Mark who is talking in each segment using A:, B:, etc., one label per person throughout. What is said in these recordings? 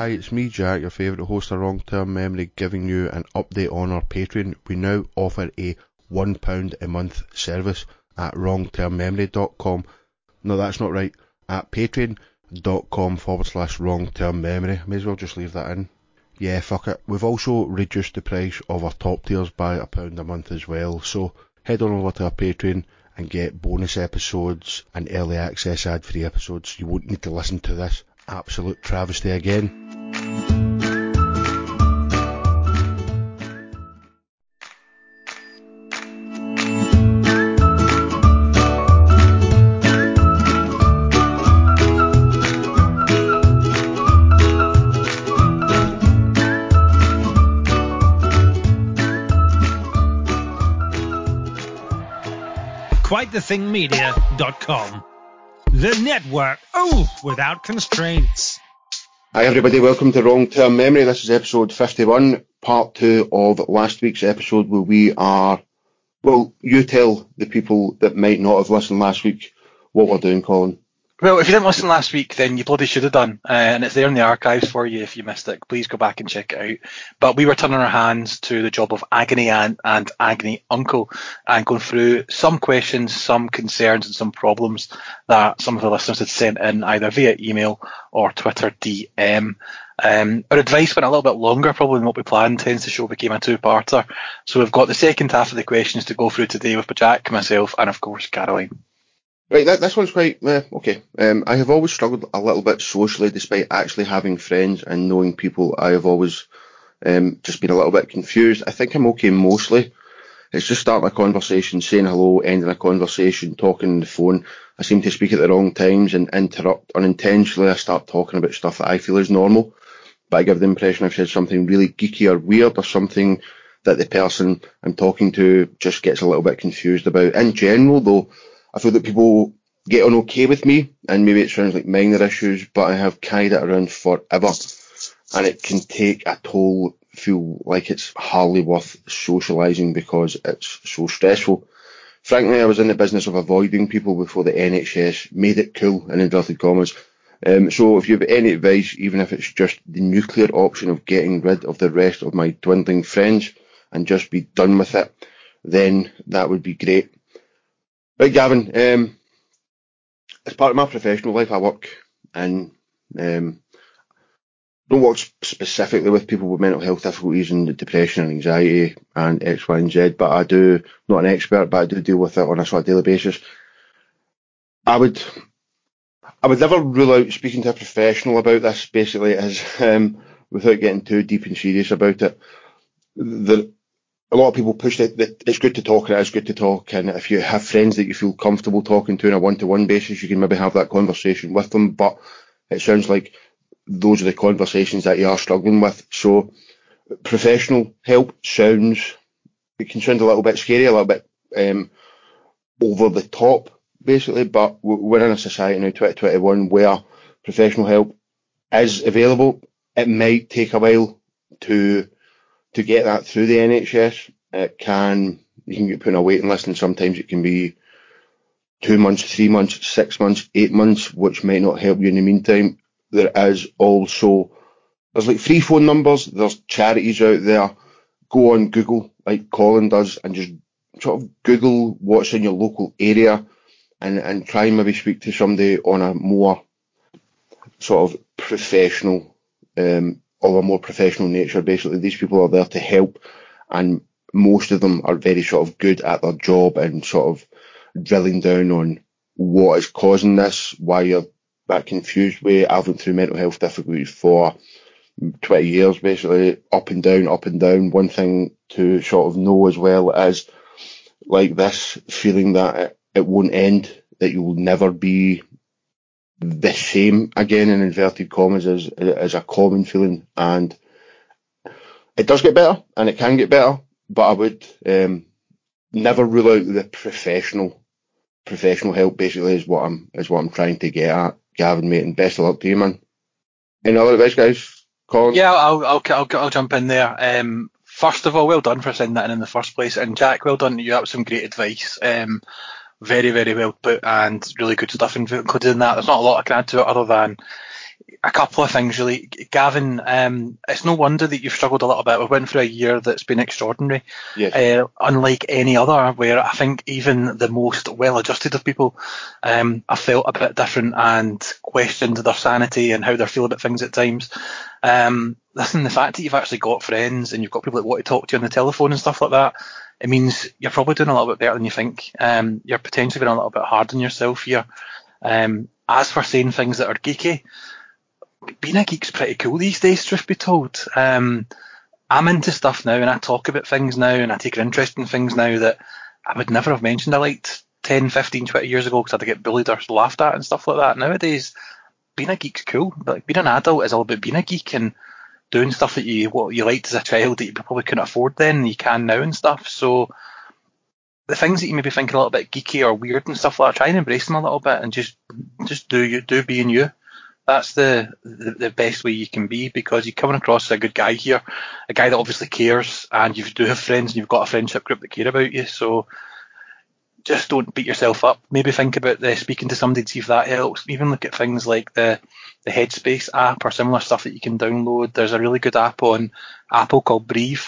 A: Hi, it's me, Jack, your favourite host of Wrong Term Memory, giving you an update on our Patreon. We now offer a £1 a month service at wrongtermmemory.com. No, that's not right. At patreon.com forward slash wrong term memory. May as well just leave that in. Yeah, fuck it. We've also reduced the price of our top tiers by a pound a month as well. So head on over to our Patreon and get bonus episodes and early access ad free episodes. You won't need to listen to this absolute travesty again.
B: QuiteTheThingMedia.com. The network, oh, without constraints.
A: Hi everybody, welcome to Wrong Term Memory. This is episode 51, part two of last week's episode where we are, well, you tell the people that might not have listened last week what we're doing, Colin.
C: Well, if you didn't listen last week, then you bloody should have done, uh, and it's there in the archives for you if you missed it. Please go back and check it out. But we were turning our hands to the job of agony aunt and agony uncle, and going through some questions, some concerns, and some problems that some of the listeners had sent in either via email or Twitter DM. Um, our advice went a little bit longer probably than what we planned, hence the show became a two-parter. So we've got the second half of the questions to go through today with Jack, myself, and of course Caroline.
A: Right, that, this one's quite uh, okay. Um, I have always struggled a little bit socially, despite actually having friends and knowing people. I have always um, just been a little bit confused. I think I'm okay mostly. It's just starting a conversation, saying hello, ending a conversation, talking on the phone. I seem to speak at the wrong times and interrupt unintentionally. I start talking about stuff that I feel is normal, but I give the impression I've said something really geeky or weird or something that the person I'm talking to just gets a little bit confused about. In general, though, I feel that people get on okay with me, and maybe it sounds like minor issues, but I have carried it around forever, and it can take a toll, feel like it's hardly worth socialising because it's so stressful. Frankly, I was in the business of avoiding people before the NHS made it cool, in inverted commas. Um, so if you have any advice, even if it's just the nuclear option of getting rid of the rest of my dwindling friends and just be done with it, then that would be great. Right, Gavin. Um, as part of my professional life, I work and um, don't work specifically with people with mental health difficulties and depression and anxiety and X, Y, and Z, but I do not an expert, but I do deal with it on a sort of daily basis. I would I would never rule out speaking to a professional about this. Basically, as um, without getting too deep and serious about it. The, a lot of people push it that it's good to talk and it is good to talk. And if you have friends that you feel comfortable talking to on a one to one basis, you can maybe have that conversation with them. But it sounds like those are the conversations that you are struggling with. So professional help sounds, it can sound a little bit scary, a little bit um, over the top, basically. But we're in a society now, 2021, where professional help is available. It might take a while to to get that through the NHS, it can you can get put on a waiting list, and sometimes it can be two months, three months, six months, eight months, which might not help you in the meantime. There is also there's like free phone numbers. There's charities out there. Go on Google like Colin does, and just sort of Google what's in your local area, and and try and maybe speak to somebody on a more sort of professional um, of a more professional nature. Basically, these people are there to help, and most of them are very sort of good at their job and sort of drilling down on what is causing this, why you're that confused way. I've been through mental health difficulties for 20 years, basically, up and down, up and down. One thing to sort of know as well is like this feeling that it, it won't end, that you will never be the same again in inverted commas is is a common feeling, and it does get better, and it can get better. But I would um, never rule out the professional professional help. Basically, is what I'm is what I'm trying to get at, Gavin, mate. And best of luck to you, man. Any other advice, guys? Colin?
C: Yeah, I'll I'll I'll, I'll jump in there. Um, first of all, well done for sending that in in the first place, and Jack, well done. You have some great advice. Um, very, very well put and really good stuff included in that. There's not a lot I can add to it other than a couple of things really, Gavin. Um, it's no wonder that you've struggled a little bit. We went through a year that's been extraordinary,
A: Yes.
C: uh, unlike any other. Where I think even the most well-adjusted of people um, have felt a bit different and questioned their sanity and how they're feeling about things at times. Um, listen, the fact that you've actually got friends and you've got people that want to talk to you on the telephone and stuff like that, it means you're probably doing a little bit better than you think. Um, you're potentially being a little bit hard on yourself here. Um, as for saying things that are geeky, being a geek's pretty cool these days, truth be told. Um, I'm into stuff now and I talk about things now and I take an interest in things now that I would never have mentioned I liked 10, 15, 20 years ago because I'd get bullied or laughed at and stuff like that. Nowadays, being a geek's cool. But like, being an adult is all about being a geek and doing stuff that you what you liked as a child that you probably couldn't afford then you can now and stuff. So the things that you may be thinking a little bit geeky or weird and stuff like that, try and embrace them a little bit and just just do you do being you. That's the, the the best way you can be because you're coming across as a good guy here, a guy that obviously cares and you do have friends and you've got a friendship group that care about you. So just don't beat yourself up. Maybe think about the speaking to somebody to see if that helps. Even look at things like the the Headspace app or similar stuff that you can download. There's a really good app on Apple called Breathe,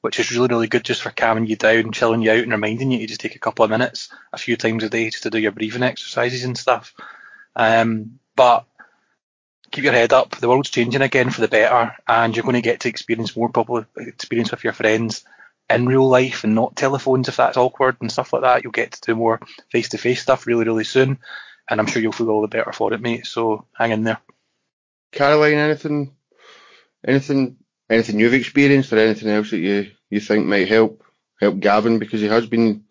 C: which is really, really good just for calming you down, chilling you out, and reminding you to just take a couple of minutes a few times a day just to do your breathing exercises and stuff. Um, but keep your head up. The world's changing again for the better, and you're going to get to experience more public experience with your friends in real life and not telephones if that's awkward and stuff like that. You'll get to do more face to face stuff really, really soon, and I'm sure you'll feel all the better for it, mate. So hang in there.
A: Caroline, anything, anything, anything you've experienced or anything else that you, you think might help help Gavin because he has been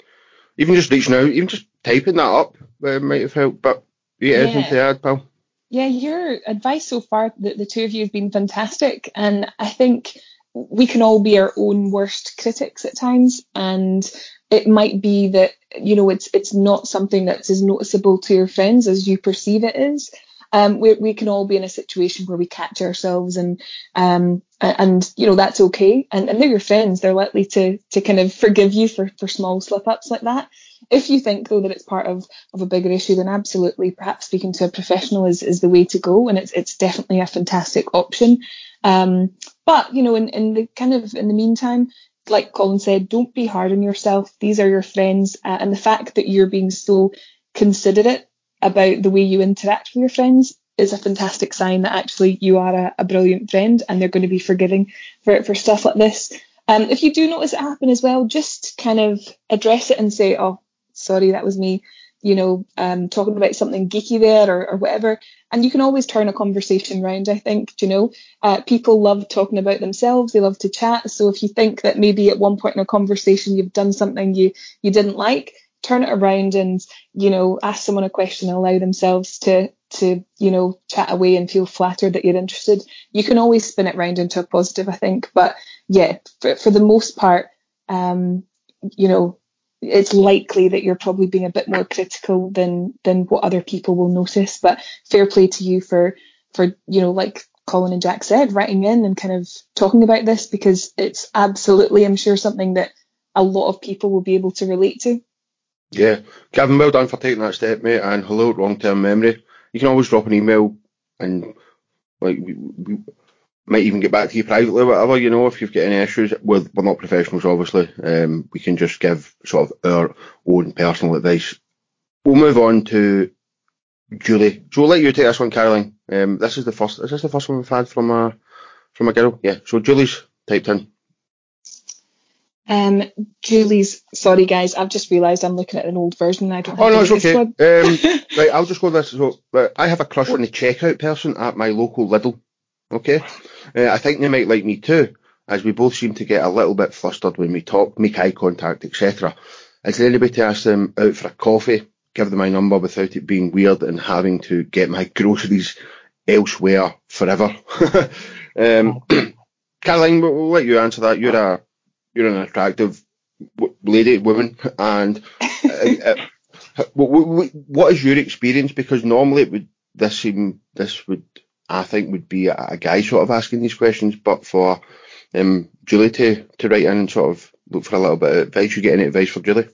A: even just reaching out, even just typing that up uh, might have helped. But yeah, anything to add, pal?
D: Yeah, your advice so far, the, the two of you have been fantastic. And I think we can all be our own worst critics at times. And it might be that, you know, it's it's not something that's as noticeable to your friends as you perceive it is. Um, we, we can all be in a situation where we catch ourselves and um, and you know that's okay and, and they're your friends they're likely to to kind of forgive you for for small slip ups like that if you think though that it's part of of a bigger issue then absolutely perhaps speaking to a professional is is the way to go and it's it's definitely a fantastic option um but you know in in the kind of in the meantime like Colin said don't be hard on yourself. These are your friends. Uh, and the fact that you're being so considerate about the way you interact with your friends is a fantastic sign that actually you are a, a brilliant friend and they're going to be forgiving for for stuff like this. Um, if you do notice it happen as well, just kind of address it and say, "Oh, sorry, that was me," you know, um, talking about something geeky there or, or whatever. And you can always turn a conversation round. I think, you know, uh, people love talking about themselves. They love to chat. So if you think that maybe at one point in a conversation you've done something you you didn't like, turn it around and you know ask someone a question and allow themselves to to you know chat away and feel flattered that you're interested you can always spin it round into a positive i think but yeah for, for the most part um you know it's likely that you're probably being a bit more critical than than what other people will notice but fair play to you for for you know like colin and jack said writing in and kind of talking about this because it's absolutely i'm sure something that a lot of people will be able to relate to
A: Yeah, Gavin, well done for taking that step, mate. And hello, long term memory. You can always drop an email, and like we, we might even get back to you privately, or whatever. You know, if you've got any issues, we're, we're not professionals, obviously. Um, we can just give sort of our own personal advice. We'll move on to Julie. So we'll let you take this one, Caroline. Um, this is the first. Is this the first one we've had from a from a girl? Yeah. So Julie's typed in.
D: Um, Julie's, sorry guys, I've just realised I'm looking at an old version. I don't.
A: Oh no, it's okay. Um, right, I'll just go with this. So, right, I have a crush on the checkout person at my local Lidl. Okay, uh, I think they might like me too, as we both seem to get a little bit flustered when we talk, make eye contact, etc. Is there anybody to ask them out for a coffee, give them my number without it being weird and having to get my groceries elsewhere forever? um, Caroline, we'll, let you answer that. You're a you're an attractive w- lady, woman, and uh, uh, what is your experience? Because normally it would this seem this would I think would be a, guy sort of asking these questions, but for um, Julie to to write in and sort of look for a little bit of advice, you get any advice for Julie?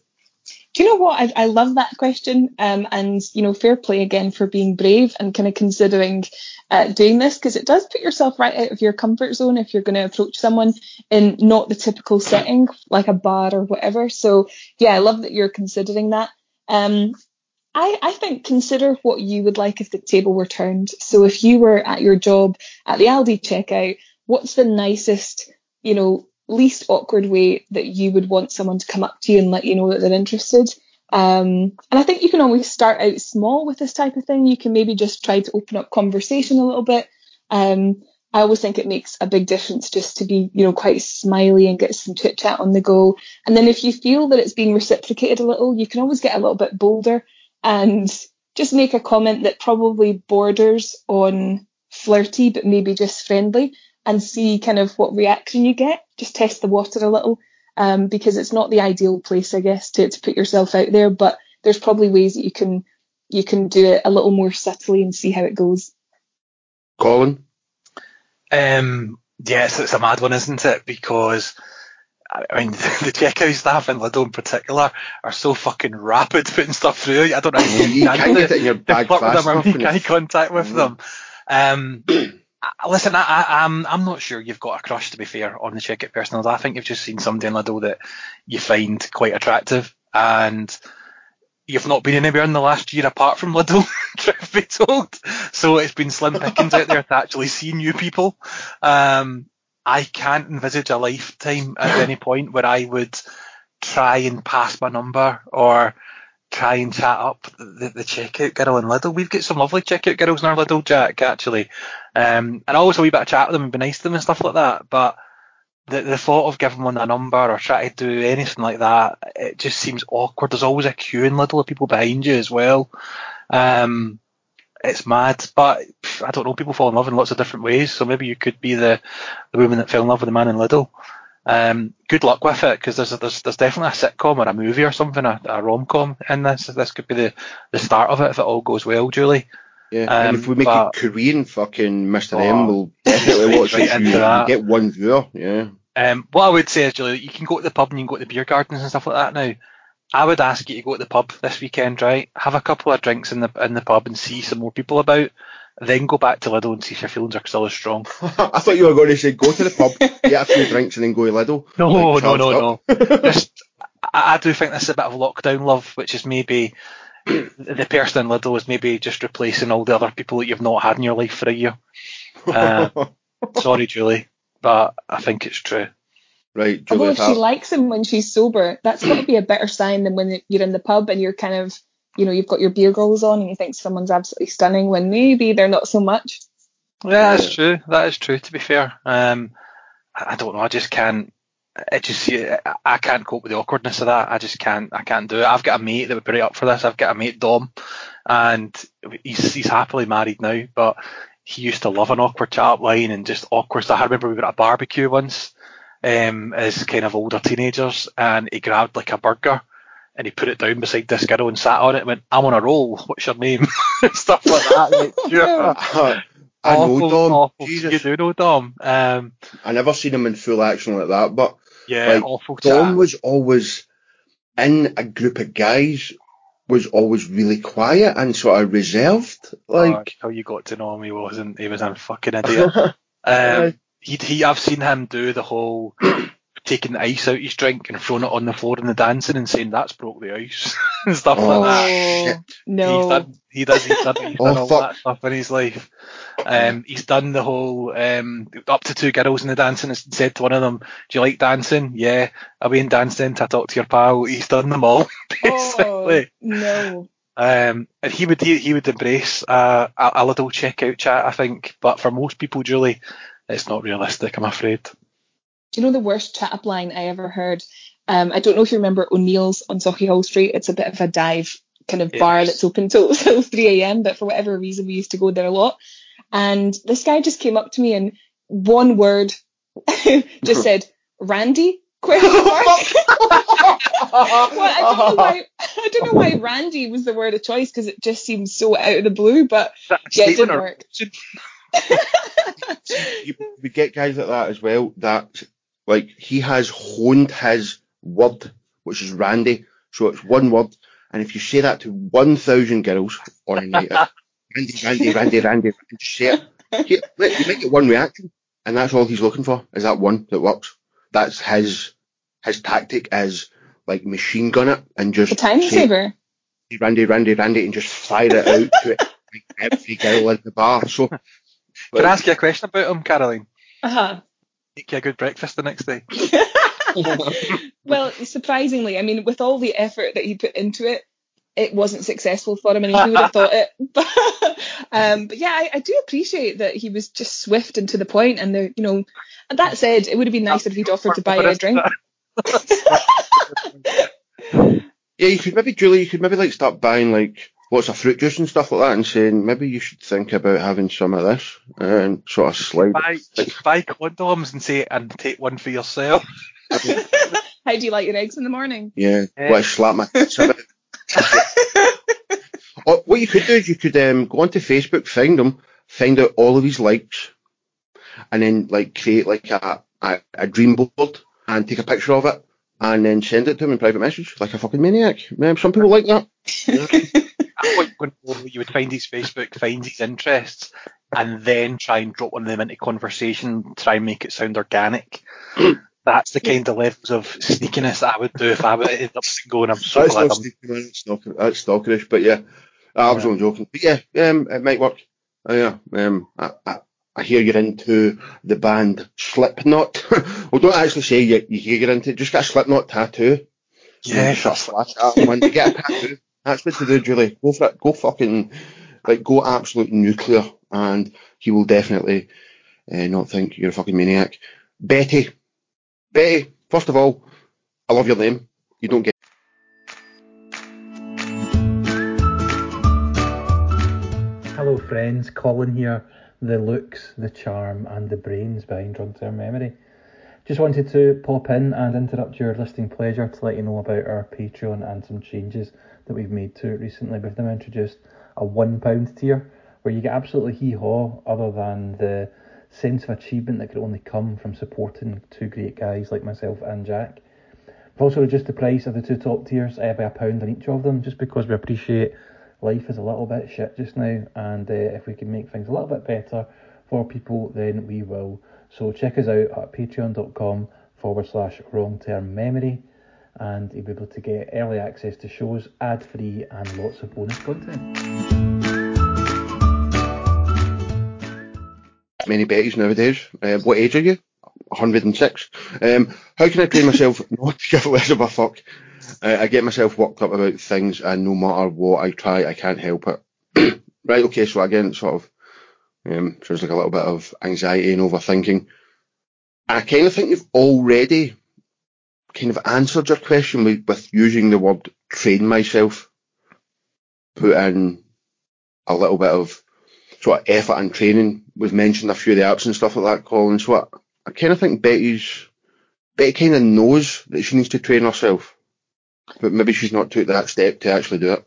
D: Do you know what? I, I love that question. Um, and, you know, fair play again for being brave and kind of considering uh, doing this because it does put yourself right out of your comfort zone if you're going to approach someone in not the typical setting, like a bar or whatever. So, yeah, I love that you're considering that. Um, I, I think consider what you would like if the table were turned. So if you were at your job at the Aldi checkout, what's the nicest, you know, least awkward way that you would want someone to come up to you and let you know that they're interested? Um, and I think you can always start out small with this type of thing. You can maybe just try to open up conversation a little bit. Um, I always think it makes a big difference just to be, you know, quite smiley and get some chit chat on the go. And then if you feel that it's being reciprocated a little, you can always get a little bit bolder and just make a comment that probably borders on flirty, but maybe just friendly and see kind of what reaction you get. Just test the water a little um, because it's not the ideal place, I guess, to, to put yourself out there. But there's probably ways that you can you can do it a little more subtly and see how it goes.
A: Colin?
C: Um, yes, it's a mad one, isn't it? Because I mean, the checkout staff in Lidl in particular are so fucking rapid putting stuff through. I don't know
A: if you, can't get it in your bag
C: fast them or make eye contact with mm. them. Um, listen, I, am I'm, I'm not sure you've got a crush to be fair on the checkout personals. I think you've just seen somebody in Lidl that you find quite attractive, and you've not been anywhere in the last year apart from Lidl, truth be told. So it's been slim pickings out there to actually see new people. Um, I can't envisage a lifetime at any point where I would try and pass my number or try and chat up the, the checkout girl in Lidl. We've got some lovely checkout girls in our Lidl Jack actually, um, and always a wee bit of chat with them and be nice to them and stuff like that. But the the thought of giving one a number or trying to do anything like that, it just seems awkward. There's always a queue in Lidl of people behind you as well. Um, it's mad, but I don't know. People fall in love in lots of different ways, so maybe you could be the the woman that fell in love with the man in Lidl. Um, good luck with it because there's, there's there's definitely a sitcom or a movie or something, a, a rom com in this. This could be the, the start of it if it all goes well, Julie.
A: Yeah, um, and if we make but, it Korean, fucking Mr. Oh, M will definitely watch right it. Get one viewer, yeah.
C: Um, what I would say is, Julie, you can go to the pub and you can go to the beer gardens and stuff like that now. I would ask you to go to the pub this weekend, right? Have a couple of drinks in the in the pub and see some more people about. Then go back to Lidl and see if your feelings are still as strong.
A: I thought you were going to say go to the pub, get a few drinks, and then go to Lidl.
C: No, like, no, no, no. Just, I, I do think this is a bit of lockdown love, which is maybe the person in Lidl is maybe just replacing all the other people that you've not had in your life for a year. Uh, sorry, Julie, but I think it's true.
A: Right.
D: Although if she likes him when she's sober, that's got to be a better sign than when you're in the pub and you're kind of, you know, you've got your beer goggles on and you think someone's absolutely stunning when maybe they're not so much.
C: Yeah, that's true. That is true. To be fair, um, I don't know. I just can't. I just I can't cope with the awkwardness of that. I just can't. I can't do it. I've got a mate that would be it up for this. I've got a mate Dom, and he's he's happily married now, but he used to love an awkward chat up line and just awkward stuff. I remember we were at a barbecue once um, as kind of older teenagers, and he grabbed like a burger and he put it down beside this girl and sat on it and went, I'm on a roll, what's your name? Stuff like that. Like,
A: yeah. I awful, know Dom.
C: Awful. Jesus. You do know Dom. Um,
A: I never seen him in full action like that, but
C: yeah,
A: like,
C: awful
A: Dom
C: chat.
A: was always in a group of guys was always really quiet and sort of reserved. Like
C: oh, how you got to know him, he wasn't. He was a fucking idiot. um, he, he, I've seen him do the whole taking the ice out his drink and throwing it on the floor in the dancing and saying that's broke the ice and stuff
A: oh,
C: like that.
A: Shit.
D: No,
C: he's done, he does. He's done, he's oh, all fuck. that stuff in his life. Um, he's done the whole um, up to two girls in the dancing and said to one of them, "Do you like dancing? Yeah, I'll be in dancing to talk to your pal." He's done them all basically.
D: Oh, no.
C: Um, and he would he, he would embrace uh, a, a little checkout chat, I think. But for most people, Julie, it's not realistic, I'm afraid. Do
D: you know the worst chat up line I ever heard? Um, I don't know if you remember O'Neill's on Sauchiehall Street. It's a bit of a dive kind of yes. bar that's open till, till 3 a.m. But for whatever reason, we used to go there a lot. And this guy just came up to me and one word just said, Randy? Question mark. well, I don't know why. I don't know why Randy was the word of choice because it just seems so out of the blue. But yeah, it didn't work
A: we get guys like that as well. That like he has honed his word, which is Randy, So it's one word, and if you say that to 1,000 girls on a night Randy, Randy, Randy, Randy, and just say it, you you get one reaction, and that's all he's looking for, is that one that works. That's his, his tactic is like machine gun it and just
D: The time saver.
A: Randy, Randy, Randy, and just fire it out to like every girl in the bar. So,
C: Can I ask you a question about him, Caroline?
D: Uh-huh.
C: Make you a good breakfast the next day.
D: well, surprisingly, I mean, with all the effort that he put into it, it wasn't successful for him, and he would have thought it. But, um, but yeah, I, I do appreciate that he was just swift and to the point. And the, you know, And that said, it would have been nicer if he'd offered to buy a drink.
A: yeah, you could maybe, Julie, you could maybe like start buying like lots of fruit juice and stuff like that, and saying maybe you should think about having some of this and sort of slide.
C: Buy, buy condoms and say and take one for yourself.
D: How do you like your eggs in the morning?
A: Yeah,
C: Yeah.
A: well, I slap my tits a bit. Or what you could do is you could um, go onto Facebook, find him, find out all of his likes, and then like create like a, a, a dream board and take a picture of it and then send it to him in private message like a fucking maniac. Some people like that.
C: I you going to you would find his Facebook, find his interests, and then try and drop one of them into conversation, try and make it sound organic. That's the kind of levels of sneakiness that I would do if I would end up single, and I'm so
A: That's
C: glad
A: not
C: I'm
A: sneaky, man. It's stalker, that's stalkerish, but yeah, I was
C: Yeah.
A: only joking. But yeah, um, it might work. Uh, yeah, um, I, I, I hear you're into the band Slipknot. well, don't actually say you, you hear you're into it. Just get a Slipknot tattoo.
C: Yeah,
A: Just sort of flash it at him when you get a tattoo. That's what to do, Julie. Go for it. Go fucking, like, go absolute nuclear, and he will definitely uh, not think you're a fucking maniac. Betty, Betty. First of all, I love your name. You don't get.
E: Hello, friends. Colin here. The looks, the charm, and the brains behind Drug Term Memory. Just wanted to pop in and interrupt your listening pleasure to let you know about our Patreon and some changes that we've made to it recently. We've now introduced a £1 tier where you get absolutely hee haw other than the sense of achievement that could only come from supporting two great guys like myself and Jack. We've also reduced the price of the two top tiers uh, by a pound on each of them just because we appreciate life is a little bit shit just now, and uh, if we can make things a little bit better for people, then we will. So check us out at patreon.com forward slash wrong term memory, and you'll be able to get early access to shows, ad free, and lots of bonus content.
A: many Bettys nowadays. Uh, what age are you? 106. Um, how can I train myself not to give less of a fuck? Uh, I get myself worked up about things, and no matter what I try, I can't help it. right, okay, so again, sort of, um, sounds like a little bit of anxiety and overthinking. I kind of think you've already kind of answered your question with, with using the word train myself. Put in a little bit of sort of effort and training. We've mentioned a few of the apps and stuff like that, Colin. So I, I kind of think Betty's Betty kind of knows that she needs to train herself, but maybe she's not took that step to actually do it.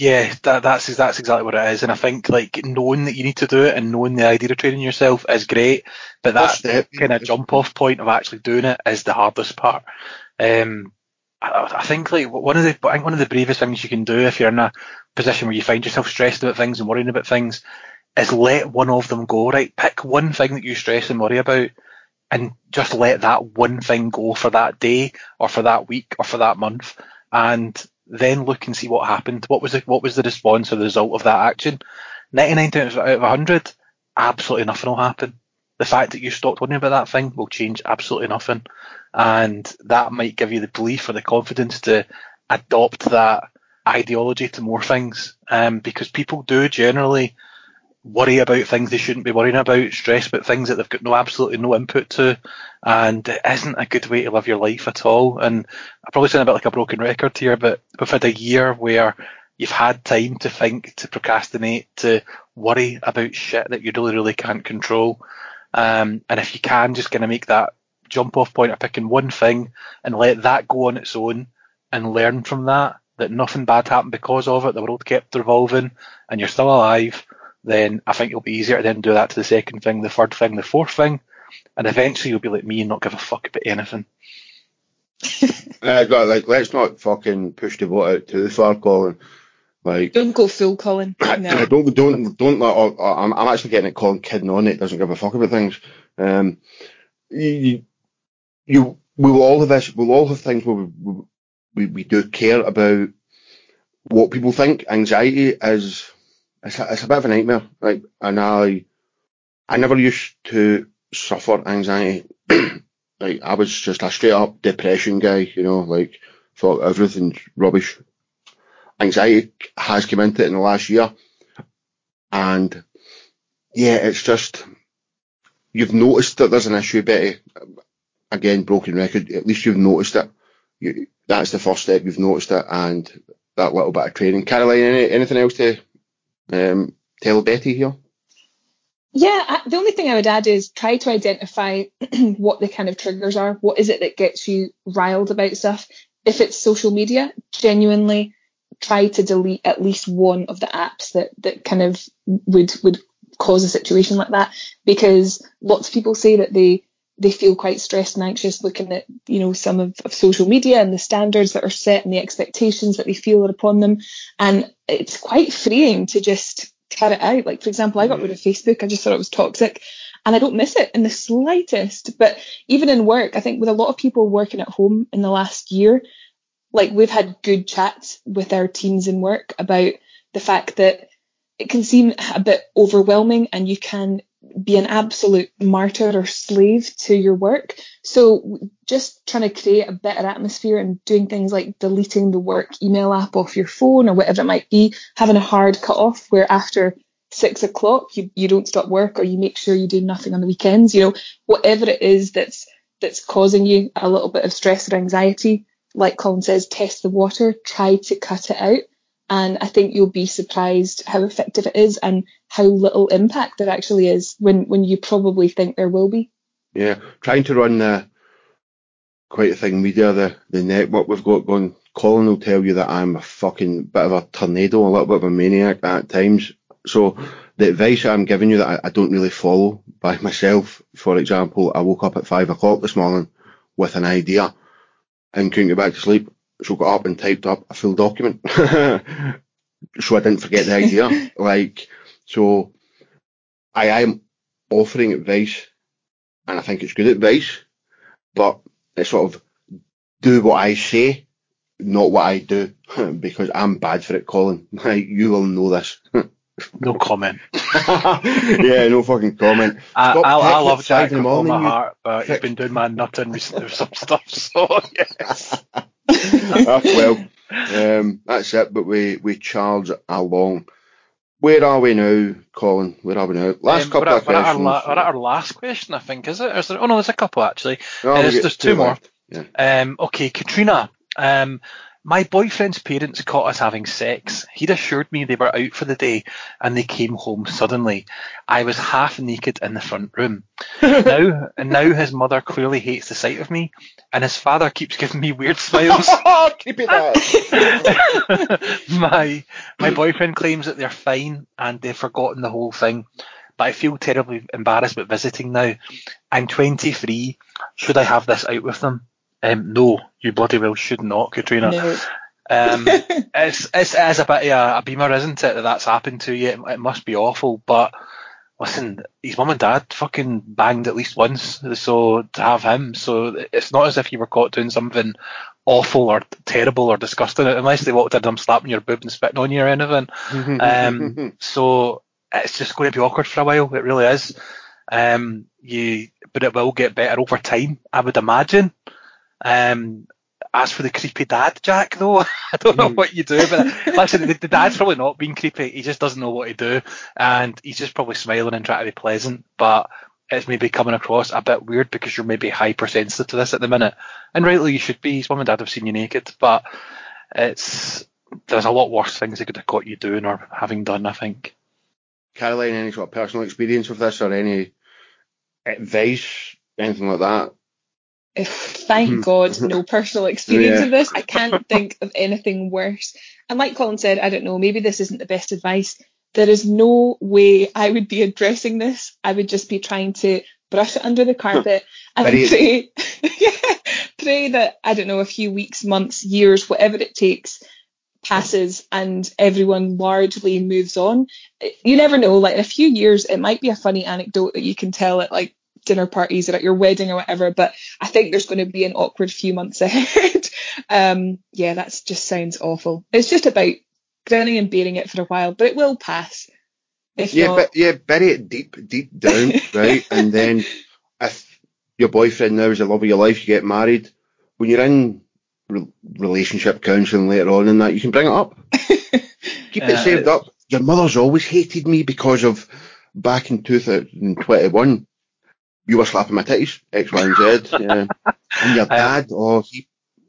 C: Yeah, that, that's that's exactly what it is, and I think like knowing that you need to do it and knowing the idea of training yourself is great, but that
A: step,
C: kind of jump off point of actually doing it is the hardest part. Um, I, I think like one of the I think one of the bravest things you can do if you're in a position where you find yourself stressed about things and worrying about things is let one of them go. Right, pick one thing that you stress and worry about, and just let that one thing go for that day or for that week or for that month, and then look and see what happened. What was the what was the response or the result of that action? Ninety nine times out of hundred, absolutely nothing will happen. The fact that you stopped worrying about that thing will change absolutely nothing, and that might give you the belief or the confidence to adopt that ideology to more things. Um, because people do generally worry about things they shouldn't be worrying about, stress about things that they've got no absolutely no input to, and it isn't a good way to live your life at all. And I probably sound a bit like a broken record here, but we've had a year where you've had time to think, to procrastinate, to worry about shit that you really, really can't control. Um, and if you can just kind of make that jump off point of picking one thing and let that go on its own and learn from that, that nothing bad happened because of it, the world kept revolving and you're still alive, then I think it'll be easier to then do that to the second thing, the third thing, the fourth thing, and eventually you'll be like me and not give a fuck about anything.
A: Uh, but, like, let's not fucking push the boat out too far, Colin. Like,
D: Don't go full Colin. No.
A: don't don't don't let. I'm I'm actually getting it. Colin kidding on it. Doesn't give a fuck about things. Um, you you we will all have this. We'll all have things where we, we we do care about what people think. Anxiety is it's a, it's a bit of a nightmare. Like, and I I never used to suffer anxiety. like, I was just a straight up depression guy. You know, like thought everything's rubbish anxiety has come into it in the last year. And yeah, it's just, you've noticed that there's an issue, Betty. Again, broken record. At least you've noticed it. You, that's the first step. You've noticed it and that little bit of training. Caroline, any, anything else to um, tell Betty here?
D: Yeah, I, the only thing I would add is try to identify what the kind of triggers are. What is it that gets you riled about stuff? If it's social media, genuinely try to delete at least one of the apps that that kind of would would cause a situation like that because lots of people say that they they feel quite stressed and anxious looking at you know some of, of social media and the standards that are set and the expectations that they feel are upon them. And it's quite freeing to just cut it out. Like for example I got rid of Facebook. I just thought it was toxic and I don't miss it in the slightest. But even in work I think with a lot of people working at home in the last year like we've had good chats with our teams in work about the fact that it can seem a bit overwhelming and you can be an absolute martyr or slave to your work. So just trying to create a better atmosphere and doing things like deleting the work email app off your phone or whatever it might be, having a hard cut off where after six o'clock you, you don't stop work or you make sure you do nothing on the weekends, you know, whatever it is that's that's causing you a little bit of stress or anxiety, like Colin says, test the water, try to cut it out. And I think you'll be surprised how effective it is and how little impact there actually is when, when you probably think there will be.
A: Yeah, trying to run uh, Quite The Thing Media, the, the network we've got going. Colin will tell you that I'm a fucking bit of a tornado, a little bit of a maniac at times. So the advice I'm giving you that I, I don't really follow by myself, for example, I woke up at five o'clock this morning with an idea and couldn't get back to sleep. So got up and typed up a full document. so I didn't forget the idea. like, so I am offering advice and I think it's good advice, but it's sort of do what I say, not what I do, because I'm bad for it, Colin. You will know this.
C: No comment.
A: yeah, no fucking comment.
C: I,
A: Stop
C: I, I love Jack with all my heart, but he's been doing my nutting recently with some stuff, so yes.
A: Ah, well, um, that's it. But we we charge along. Where are we now, Colin? Where are we now? Last
C: Um,
A: couple
C: we're,
A: of
C: at, we're, at
A: questions.
C: la- we're at our last question, I think, is it? There, oh no, there's a couple actually. There's, there's two more.
A: Yeah.
C: Um, okay, Katrina. Um, my boyfriend's parents caught us having sex. He'd assured me they were out for the day and they came home suddenly. I was half naked in the front room. now, and now his mother clearly hates the sight of me, and his father keeps giving me weird smiles.
A: Keep it that.
C: my my boyfriend claims that they're fine and they've forgotten the whole thing, but I feel terribly embarrassed about visiting now. I'm 23. Should I have this out with them? Um, no, you bloody well should not, Katrina.
D: No.
C: Um, it's, it's it is a bit of a, beamer, isn't it, that that's happened to you? It, it must be awful, but listen, his mum and dad fucking banged at least once, so to have him, so it's not as if you were caught doing something awful or terrible or disgusting, unless they walked in and slapping your boob and spitting on you or anything. Um, so it's just going to be awkward for a while. It really is. Um, you, but it will get better over time, I would imagine. Um, as for the creepy dad, Jack, though, I don't know what you do, but listen, the, the dad's probably not being creepy. He just doesn't know what to do, and he's just probably smiling and trying to be pleasant, but it's maybe coming across a bit weird because you're maybe hypersensitive to this at the minute, and rightly you should be. His mum and dad have seen you naked, but it's there's a lot worse things they could have caught you doing or having done. I think.
A: Caroline, any sort of personal experience with this or any advice, anything like that?
D: If, thank hmm. God, no personal experience
A: Yeah.
D: of this. I can't think of anything worse. And like Colin said, I don't know, maybe this isn't the best advice. There is no way I would be addressing this. I would just be trying to brush it under the hmm. carpet, and pray, pray that I don't know a few weeks, months, years, whatever it takes, passes and everyone largely moves on. You never know. Like in a few years, it might be a funny anecdote that you can tell at like dinner parties or at your wedding or whatever. But I think there's going to be an awkward few months ahead. um, yeah, that just sounds awful. It's just about grinning and bearing it for a while, but it will pass. If
A: Yeah,
D: not,
A: but yeah, bury it deep, deep down, right? And then if your boyfriend now is the love of your life, you get married. When you're in re- relationship counselling later on and that, you can bring it up. Keep it
C: Yeah.
A: saved up. Your mother's always hated me because of back in 2021. You were slapping my titties, X, Y, and Z. Yeah. And your dad, oh, he,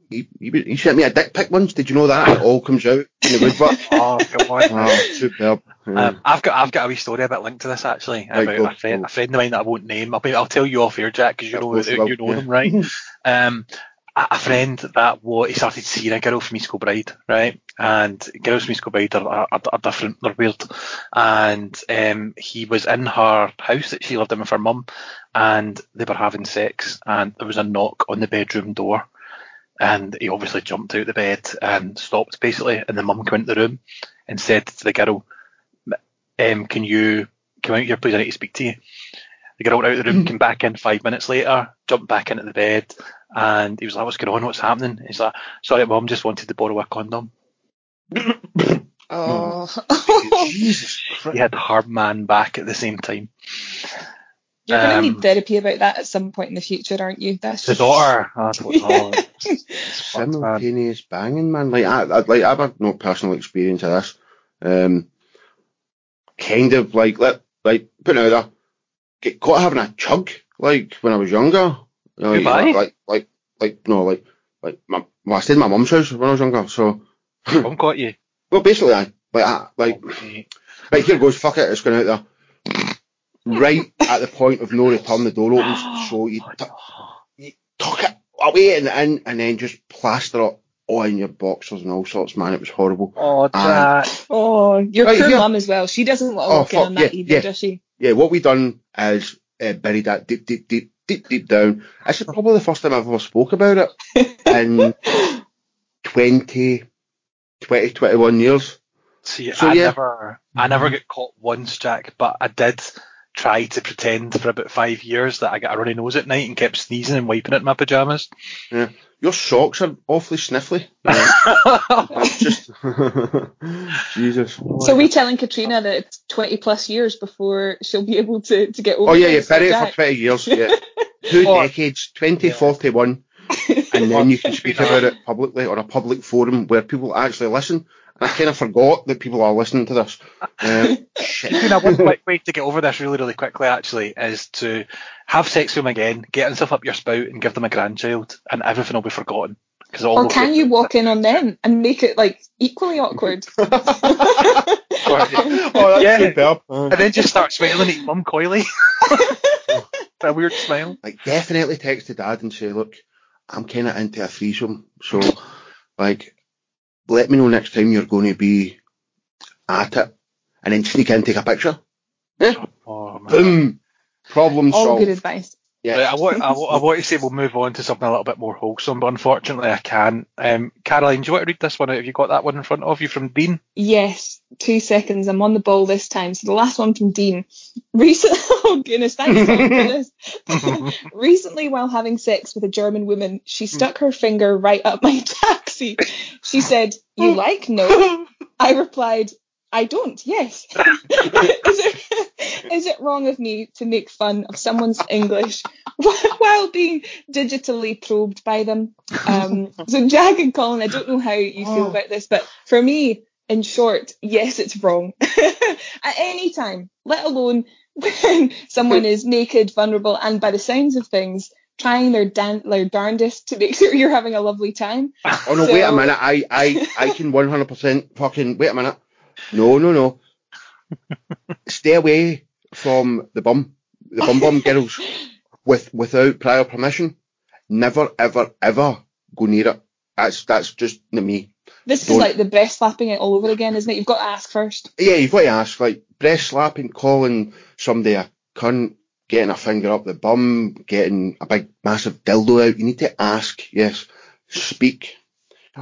A: he, he, he sent me a dick pic once. Did you know that? It all comes out in the woodwork.
C: Oh, come on.
A: Oh, superb. Yeah.
C: Um, I've got I've got a wee story a bit linked to this actually
A: Right,
C: about
A: go,
C: a friend
A: go.
C: a friend of mine that I won't name. I'll be, I'll tell you off here, Jack, because you know
A: course you
C: you know
A: will,
C: them, right? um, a, friend that what he started seeing a girl from East Kilbride, right? And girls from East Kilbride are, are, are different, they're weird. And um, he was in her house that she lived in with her mum, and they were having sex, and there was a knock on the bedroom door. And he obviously jumped out of the bed and stopped basically, and the mum came into the room and said to the girl, um, can you come out here, please? I need to speak to you. The girl went out of the room, came back in five minutes later, jumped back into the bed, and he was like, "What's going on? What's happening?" He's like, "Sorry, mum, just wanted to borrow a condom."
D: oh.
A: Jesus
C: He had hard man back at the same time.
D: You're going to
C: Um,
D: need therapy about that at some point in the future, aren't you? That's
C: The daughter, I don't know. It's fucked, man.
A: simultaneous banging, man. Like I, I like I've had no personal experience of this. Um, kind of like let like put it out there, get caught having a chug like when I was younger. You know,
C: Goodbye.
A: Like like like no like like my well, I stayed in my mum's house when I was younger. So
C: Mum caught you.
A: well basically I like I, like
C: Okay.
A: right here goes fuck it it's going out there. Right at the point of no return, the door opens, so you t- you tuck it away and in, and then just plaster it on your boxers and all sorts, man. It was horrible.
C: Oh,
A: Ah.
C: Jack.
D: Oh, your
A: Right,
D: poor
A: here.
D: mum as well. She doesn't want to
A: Oh,
D: walk in on that
A: yeah,
D: either,
A: yeah.
D: does she?
A: Yeah, what we done is uh, buried that deep, deep, deep, deep, deep down. This is probably the first time I've ever spoke about it in 20, 20, 21 years.
C: See,
A: So,
C: I
A: yeah.
C: never, I never get caught once, Jack, but I did try to pretend for about five years that I got a runny nose at night and kept sneezing and wiping it in my pajamas. Yeah.
A: Your socks are awfully sniffly. Just Jesus.
D: So we telling Katrina that it's 20 plus years before she'll be able to, to get over
A: Oh yeah, yeah,
D: this,
A: bury it for 20 years. Yeah. Two
C: Oh. forty
A: one, and then you can speak about it publicly on a public forum where people actually listen. And I kind of forgot that people are listening to this. Um, shit.
C: You know, one quick way to get over this really, really quickly actually is to have sex with them again, get himself up your spout and give them a grandchild and everything will be forgotten. Cause all
D: Or can
C: be-
D: you walk in on them and make it like equally awkward?
A: oh, that's
C: Yeah.
A: superb.
C: And then just start smiling at your mum coyly. a weird smile.
A: like definitely text to dad and say, look, I'm kind of into a threesome, so like, let me know next time you're going to be at it, and then sneak in, take a picture. Eh?
C: Oh, man.
A: Boom, problem
D: All
A: solved.
D: good advice.
A: Yeah.
C: Right, I, want, I, wa- I want to say we'll move on to something a little bit more wholesome, but unfortunately I can't. Um, Caroline, do you want to read this one out? Have you got that one in front of you from Dean?
D: Yes, two seconds. I'm on the ball this time. So the last one from Dean. Recently, oh goodness, thanks Tom for. Recently, while having sex with a German woman, she stuck her finger right up my taxi. She said, "You like no?" I replied, "I don't. Yes." is it is it wrong of me to make fun of someone's English while being digitally probed by them? Um, so Jack and Colin, I don't know how you feel about this, but for me, in short, yes, it's wrong. At any time, let alone when someone is naked, vulnerable, and by the sounds of things, trying their, dan- their darndest to make sure you're having a lovely time.
A: Oh no, wait a minute. I, I, I can 100% fucking, wait a minute. No, no, no. Stay away from the bum, the bum bum girls with, without prior permission. Never, ever, ever go near it. That's, that's just me.
D: This is
A: Don't-
D: like the breast slapping it all over again, isn't it? You've got to ask first.
A: Yeah, you've got to ask, like, breast slapping, calling somebody a cunt, getting a finger up the bum, getting a big massive dildo out. You need to ask, yes, speak.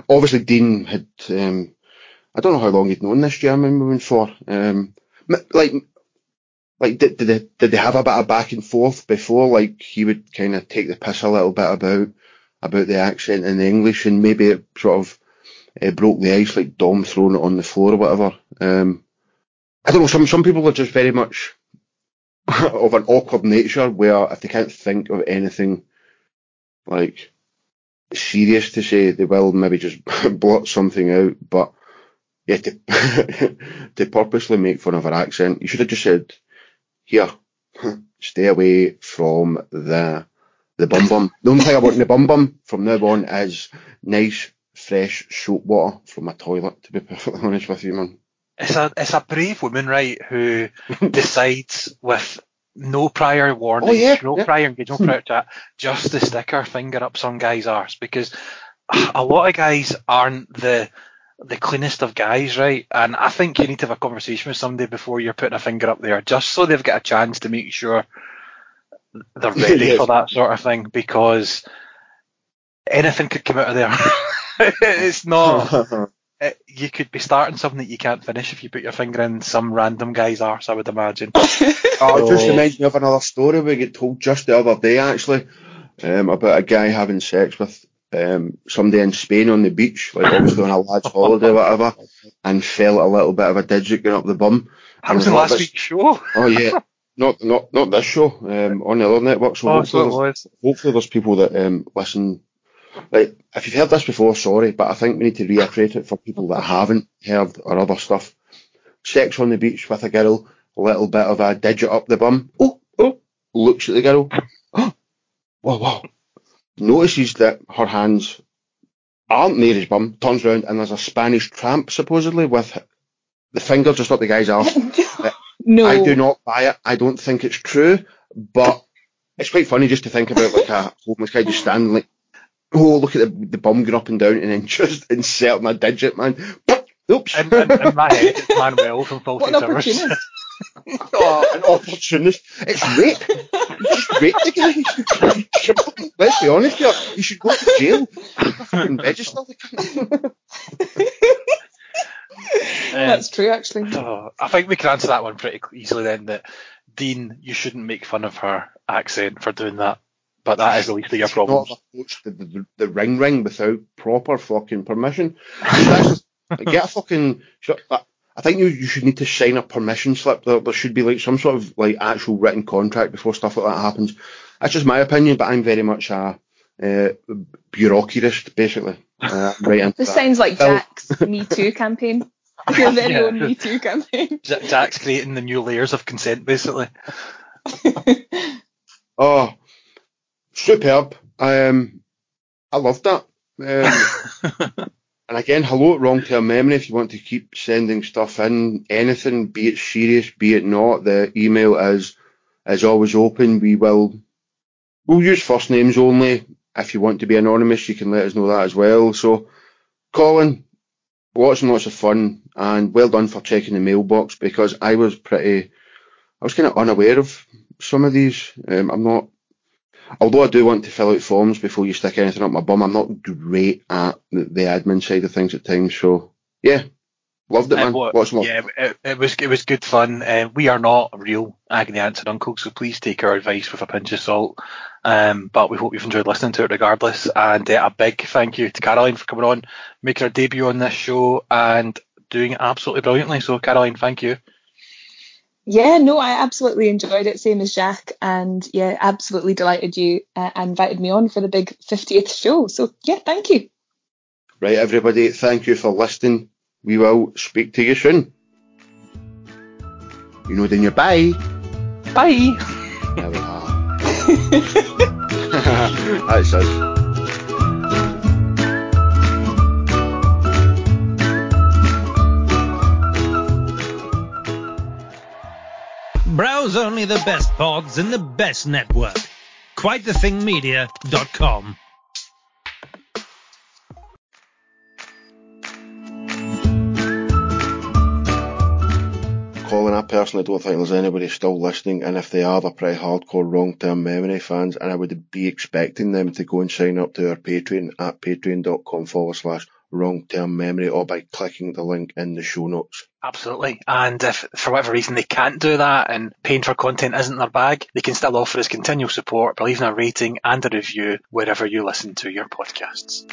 A: Obviously, Dean had. Um, I don't know how long he'd known this German woman for. Um, like, like did, did they did they have a bit of back and forth before? Like he would kind of take the piss a little bit about about the accent in the English, and maybe it sort of uh, broke the ice, like Dom throwing it on the floor or whatever. Um, I don't know. Some some people are just very much of an awkward nature, where if they can't think of anything like serious to say, they will maybe just blot something out. But yeah, to, to purposely make fun of her accent, you should have just said, "Here, stay away from the the bum bum." The only thing I want in the bum bum from now on is nice, fresh soap water from my toilet. To be perfectly honest with you, man.
C: It's a it's a brave woman, right, who decides with no prior warning,
A: Oh, yeah,
C: no
A: yeah.
C: prior engagement, no prior chat, just to stick her finger up some guy's arse because a lot of guys aren't the the cleanest of guys, right? And I think you need to have a conversation with somebody before you're putting a finger up there, just so they've got a chance to make sure they're ready
A: Yes.
C: for that sort of thing because anything could come out of there. it's not it, you could be starting something that you can't finish if you put your finger in some random guy's arse, I would imagine.
A: Oh, it just
E: Oh.
A: reminds me of another story we get told just the other day, actually, um, about a guy having sex with um, somebody in Spain on the beach, like obviously on a lad's holiday or whatever, and felt a little bit of a digit going up the bum.
C: That was
A: I
C: last week's show.
A: Oh yeah, not not not this show, um, on the other network. So
C: Oh, so
A: hopefully,
C: it
A: there's,
C: was.
A: hopefully there's people that um, listen. Like, if you've heard this before, sorry, but I think we need to reiterate it for people that haven't heard or other stuff. Sex on the beach with a girl, a little bit of a digit up the bum. Oh, oh, looks at the girl. Oh, whoa, whoa. Notices that her hands aren't near his bum, turns round and there's a Spanish tramp supposedly with the finger just up the guy's arse.
D: no.
A: I do not buy it. I don't think it's true, but it's quite funny just to think about like a homeless guy just standing like, oh, look at the, the bum going up and down and then just inserting a digit, man. Oops.
C: In, in, in my head, it's Manuel from
D: What
C: Fawlty
D: an
C: Towers.
D: opportunist.
A: oh, an opportunist. It's rape. You just raped the guy. Let's be honest here. You should go to jail. Fucking register the cunt.
C: Um,
D: That's true, actually.
C: oh, I think we can answer that one pretty easily then. That Dean, you shouldn't make fun of her accent for doing that, but that is the least of your problems.
A: have approached the, the, the ring ring without proper fucking permission. You should actually like, get a fucking. I- I think you, you should need to sign a permission slip. There, there should be like some sort of like actual written contract before stuff like that happens. That's just my opinion, but I'm very much a uh, bureaucratist, basically. Uh, right into
D: This
A: that.
D: sounds like
A: Phil-
D: Jack's Me Too campaign. Your very
C: Yeah.
D: own Me Too campaign.
C: Jack's creating the new layers of consent, basically.
A: Oh, superb. Um, I loved that. Um, and again, hello at Long Term Memory. If you want to keep sending stuff in, anything, be it serious, be it not, the email is is always open. We will we'll use first names only. If you want to be anonymous, you can let us know that as well. So, Colin, lots and lots of fun, and well done for checking the mailbox because I was pretty, I was kind of unaware of some of these. Um, I'm not, although I do want to fill out forms before you stick anything up my bum, I'm not great at the, the admin side of things at times. So yeah, loved it, man.
C: What-
A: and
C: yeah, it, it was it was good fun. Uh, we are not real agony aunts and uncles, so please take our advice with a pinch of salt. Um, but we hope you've enjoyed listening to it regardless. And uh, a big thank you to Caroline for coming on, making her debut on this show, and doing it absolutely brilliantly. So Caroline, thank you.
D: Yeah, no, I absolutely enjoyed it, same as Jack, and yeah, absolutely delighted you uh, invited me on for the big 50th show. So yeah, thank you.
A: Right, everybody, thank you for listening. We will speak to you soon. You know, then you bye.
C: Bye.
A: There we are. That's us.
B: Browse only the best pods in the best network. QuiteTheThingMedia.com.
A: Colin, I personally don't think there's anybody still listening, and if they are, they're pretty hardcore long-term memory fans, and I would be expecting them to go and sign up to our Patreon at patreon.com forward slash long-term memory or by clicking the link in the show notes.
C: Absolutely. And if for whatever reason they can't do that and paying for content isn't their bag, they can still offer us continual support by leaving a rating and a review wherever you listen to your podcasts.